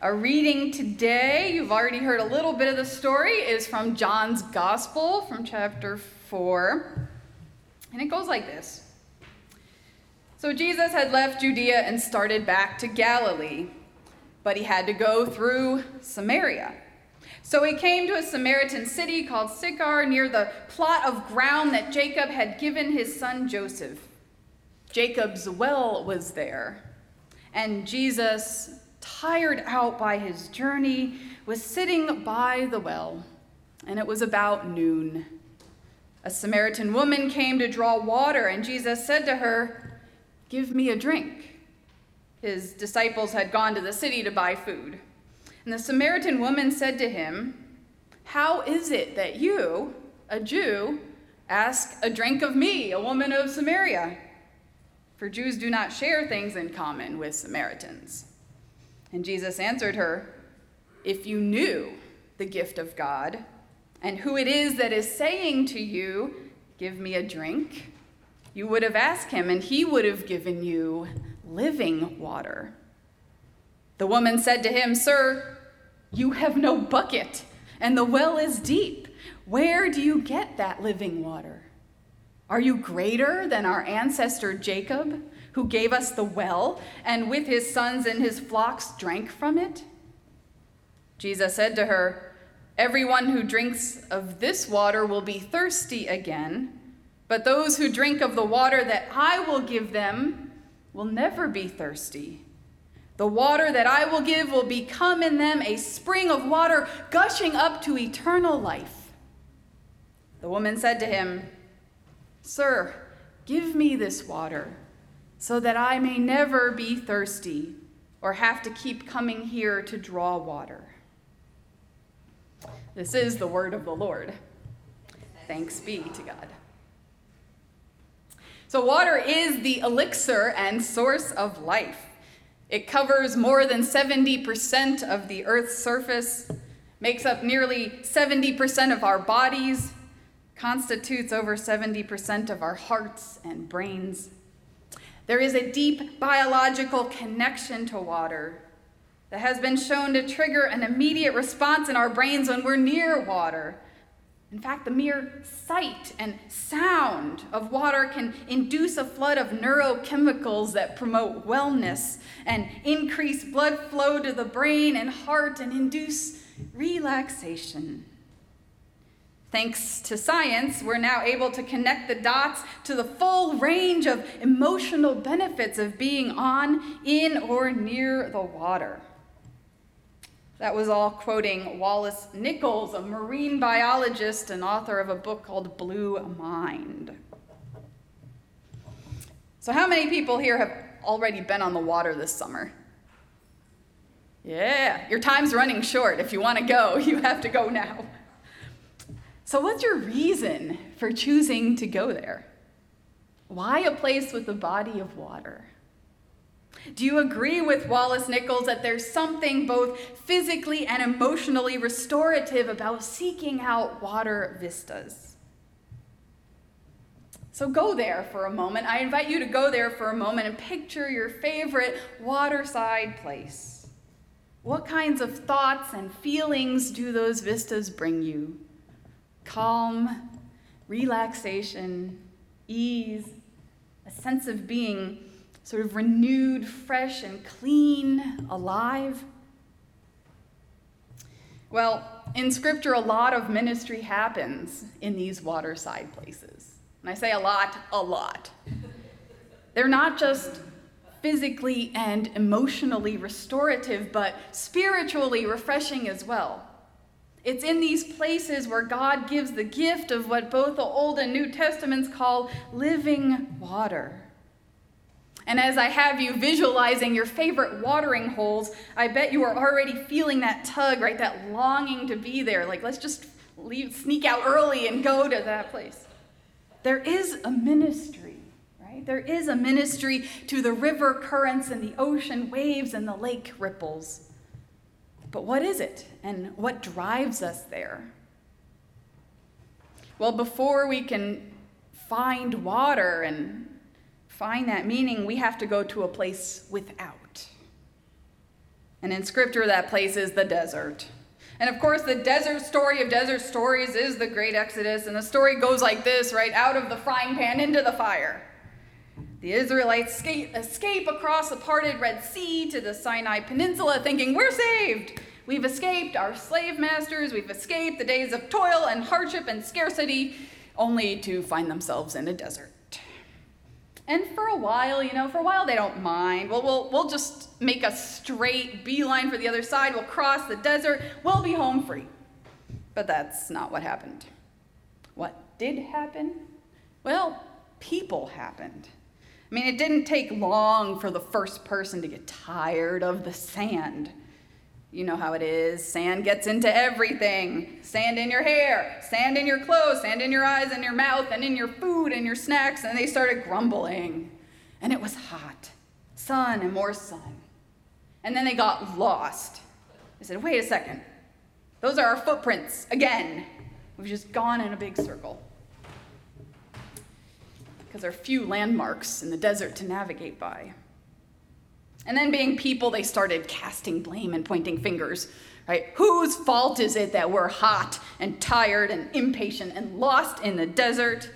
Our reading today, you've already heard a little bit of the story, is from John's Gospel from chapter 4. And it goes like this So Jesus had left Judea and started back to Galilee, but he had to go through Samaria. So he came to a Samaritan city called Sychar near the plot of ground that Jacob had given his son Joseph. Jacob's well was there, and Jesus tired out by his journey, was sitting by the well, and it was about noon. A Samaritan woman came to draw water, and Jesus said to her, Give me a drink. His disciples had gone to the city to buy food. And the Samaritan woman said to him, How is it that you, a Jew, ask a drink of me, a woman of Samaria? For Jews do not share things in common with Samaritans. And Jesus answered her, If you knew the gift of God and who it is that is saying to you, Give me a drink, you would have asked him, and he would have given you living water. The woman said to him, Sir, you have no bucket, and the well is deep. Where do you get that living water? Are you greater than our ancestor Jacob? Who gave us the well, and with his sons and his flocks drank from it? Jesus said to her, Everyone who drinks of this water will be thirsty again, but those who drink of the water that I will give them will never be thirsty. The water that I will give will become in them a spring of water gushing up to eternal life. The woman said to him, Sir, give me this water so that I may never be thirsty or have to keep coming here to draw water. This is the word of the Lord. Thanks be to God. So, water is the elixir and source of life. It covers more than 70% of the Earth's surface, makes up nearly 70% of our bodies, constitutes over 70% of our hearts and brains. There is a deep biological connection to water that has been shown to trigger an immediate response in our brains when we're near water. In fact, the mere sight and sound of water can induce a flood of neurochemicals that promote wellness and increase blood flow to the brain and heart and induce relaxation. Thanks to science, we're now able to connect the dots to the full range of emotional benefits of being on, in, or near the water. That was all quoting Wallace Nichols, a marine biologist and author of a book called Blue Mind. So, how many people here have already been on the water this summer? Yeah, your time's running short. If you want to go, you have to go now. So, what's your reason for choosing to go there? Why a place with a body of water? Do you agree with Wallace Nichols that there's something both physically and emotionally restorative about seeking out water vistas? So go there for a moment. I invite you to go there for a moment and picture your favorite waterside place. What kinds of thoughts and feelings do those vistas bring you? Calm, relaxation, ease, a sense of being sort of renewed, fresh, and clean, alive. Well, in Scripture, a lot of ministry happens in these waterside places. And I say a lot, a lot. They're not just physically and emotionally restorative, but spiritually refreshing as well. It's in these places where God gives the gift of what both the Old and New Testaments call living water. And as I have you visualizing your favorite watering holes, I bet you are already feeling that tug, right? That longing to be there. Like, let's just leave, sneak out early and go to that place. There is a ministry, right? There is a ministry to the river currents and the ocean waves and the lake ripples. But what is it, and what drives us there? Well, before we can find water and find that meaning, we have to go to a place without. And in scripture, that place is the desert. And of course, the desert story of desert stories is the great Exodus. And the story goes like this right out of the frying pan into the fire. The Israelites escape, escape across the parted Red Sea to the Sinai Peninsula, thinking, We're saved. We've escaped our slave masters. We've escaped the days of toil and hardship and scarcity, only to find themselves in a desert. And for a while, you know, for a while they don't mind. Well, we'll, we'll just make a straight beeline for the other side. We'll cross the desert. We'll be home free. But that's not what happened. What did happen? Well, people happened. I mean, it didn't take long for the first person to get tired of the sand. You know how it is. Sand gets into everything sand in your hair, sand in your clothes, sand in your eyes and your mouth, and in your food and your snacks. And they started grumbling. And it was hot sun and more sun. And then they got lost. They said, wait a second. Those are our footprints again. We've just gone in a big circle. Because there are few landmarks in the desert to navigate by. And then, being people, they started casting blame and pointing fingers. Right? Whose fault is it that we're hot and tired and impatient and lost in the desert?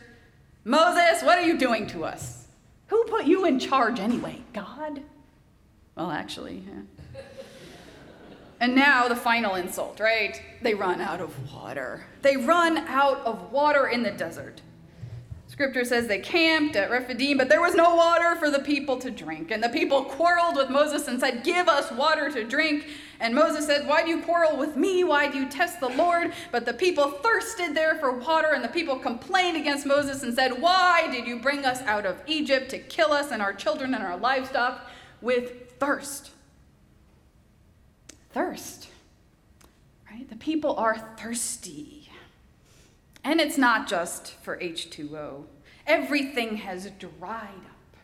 Moses, what are you doing to us? Who put you in charge anyway? God? Well, actually, yeah. And now the final insult, right? They run out of water. They run out of water in the desert. Scripture says they camped at Rephidim, but there was no water for the people to drink. And the people quarreled with Moses and said, Give us water to drink. And Moses said, Why do you quarrel with me? Why do you test the Lord? But the people thirsted there for water, and the people complained against Moses and said, Why did you bring us out of Egypt to kill us and our children and our livestock with thirst? Thirst. Right? The people are thirsty. And it's not just for H2O. Everything has dried up.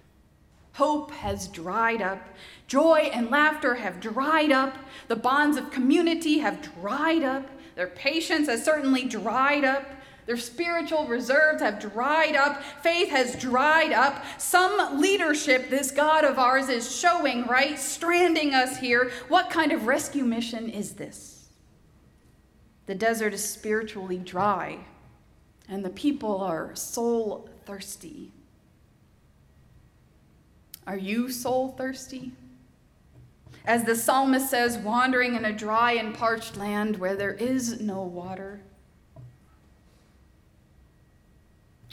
Hope has dried up. Joy and laughter have dried up. The bonds of community have dried up. Their patience has certainly dried up. Their spiritual reserves have dried up. Faith has dried up. Some leadership this God of ours is showing, right? Stranding us here. What kind of rescue mission is this? The desert is spiritually dry and the people are soul thirsty. Are you soul thirsty? As the psalmist says, wandering in a dry and parched land where there is no water.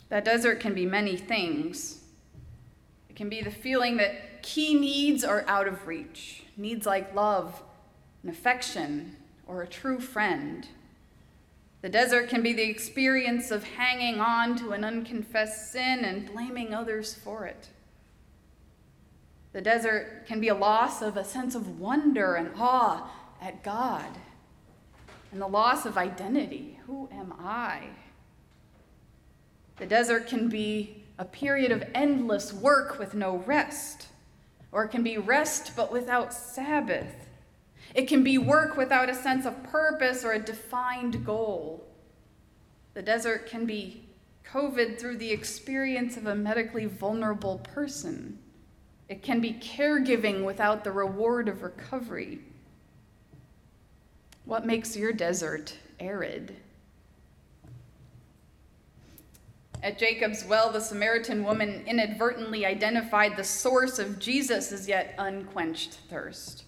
That desert can be many things. It can be the feeling that key needs are out of reach needs like love and affection or a true friend. The desert can be the experience of hanging on to an unconfessed sin and blaming others for it. The desert can be a loss of a sense of wonder and awe at God, and the loss of identity. Who am I? The desert can be a period of endless work with no rest, or it can be rest but without Sabbath. It can be work without a sense of purpose or a defined goal. The desert can be COVID through the experience of a medically vulnerable person. It can be caregiving without the reward of recovery. What makes your desert arid? At Jacob's well, the Samaritan woman inadvertently identified the source of Jesus' yet unquenched thirst.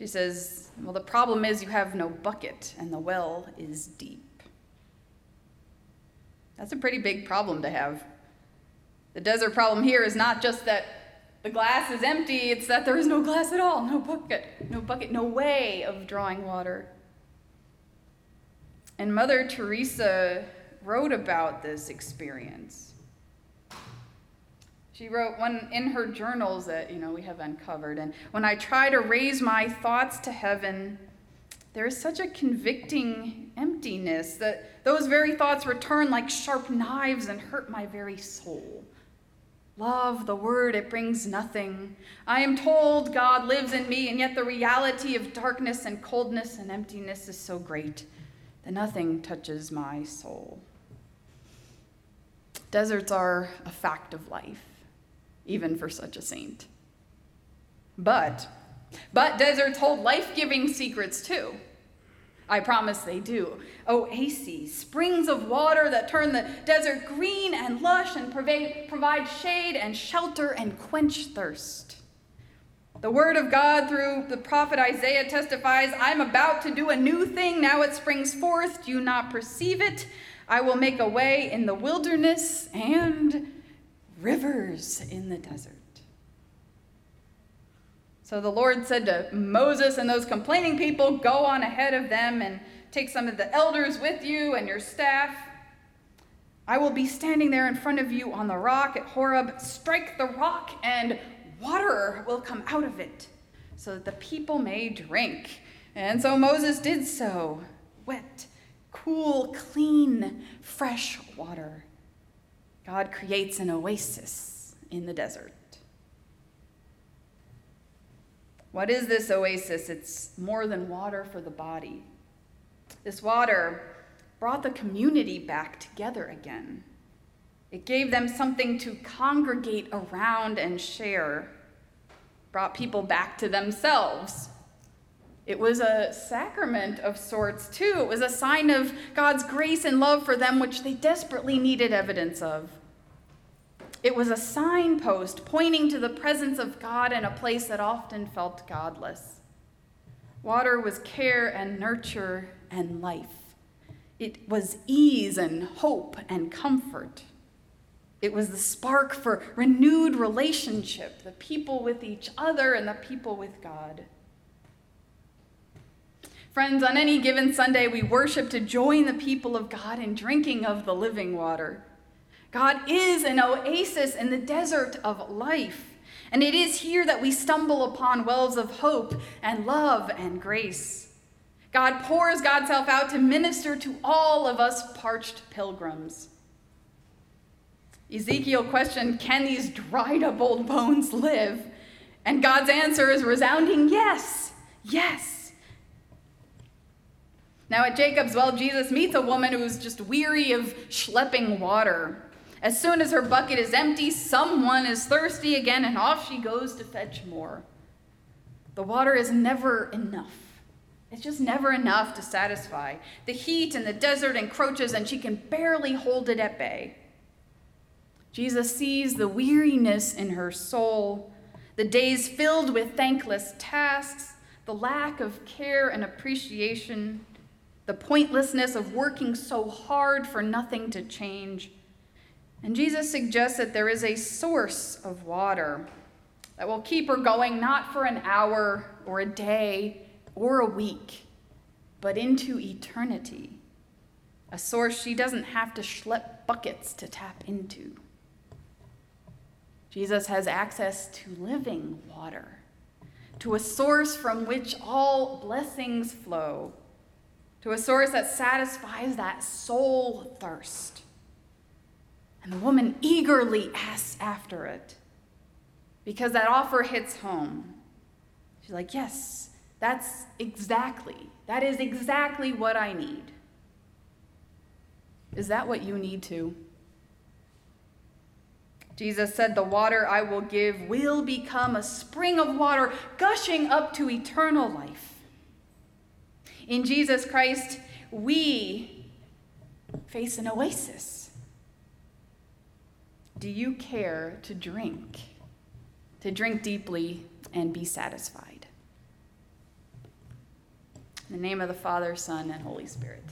She says, Well, the problem is you have no bucket, and the well is deep. That's a pretty big problem to have. The desert problem here is not just that the glass is empty, it's that there is no glass at all, no bucket, no bucket, no way of drawing water. And Mother Teresa wrote about this experience. She wrote one in her journals that, you know, we have uncovered. And when I try to raise my thoughts to heaven, there is such a convicting emptiness that those very thoughts return like sharp knives and hurt my very soul. Love, the word, it brings nothing. I am told God lives in me, and yet the reality of darkness and coldness and emptiness is so great that nothing touches my soul. Deserts are a fact of life even for such a saint. But But deserts hold life giving secrets too. I promise they do. Oases, springs of water that turn the desert green and lush and provide shade and shelter and quench thirst. The word of God through the prophet Isaiah testifies I'm about to do a new thing. Now it springs forth. Do you not perceive it? I will make a way in the wilderness and rivers in the desert. So the Lord said to Moses and those complaining people, Go on ahead of them and take some of the elders with you and your staff. I will be standing there in front of you on the rock at Horeb. Strike the rock, and water will come out of it, so that the people may drink. And so Moses did so wet, cool, clean, fresh water. God creates an oasis in the desert. What is this oasis? It's more than water for the body. This water brought the community back together again. It gave them something to congregate around and share, brought people back to themselves. It was a sacrament of sorts, too. It was a sign of God's grace and love for them, which they desperately needed evidence of. It was a signpost pointing to the presence of God in a place that often felt godless. Water was care and nurture and life. It was ease and hope and comfort. It was the spark for renewed relationship, the people with each other and the people with God. Friends, on any given Sunday, we worship to join the people of God in drinking of the living water. God is an oasis in the desert of life. And it is here that we stumble upon wells of hope and love and grace. God pours God's self out to minister to all of us parched pilgrims. Ezekiel questioned, Can these dried up old bones live? And God's answer is resounding yes, yes. Now at Jacob's well, Jesus meets a woman who's just weary of schlepping water. As soon as her bucket is empty, someone is thirsty again, and off she goes to fetch more. The water is never enough. It's just never enough to satisfy. The heat and the desert encroaches, and she can barely hold it at bay. Jesus sees the weariness in her soul, the days filled with thankless tasks, the lack of care and appreciation, the pointlessness of working so hard for nothing to change. And Jesus suggests that there is a source of water that will keep her going not for an hour or a day or a week, but into eternity. A source she doesn't have to schlep buckets to tap into. Jesus has access to living water, to a source from which all blessings flow, to a source that satisfies that soul thirst. And the woman eagerly asks after it because that offer hits home. She's like, Yes, that's exactly, that is exactly what I need. Is that what you need too? Jesus said, The water I will give will become a spring of water gushing up to eternal life. In Jesus Christ, we face an oasis do you care to drink? To drink deeply and be satisfied? In the name of the Father, Son, and Holy Spirit.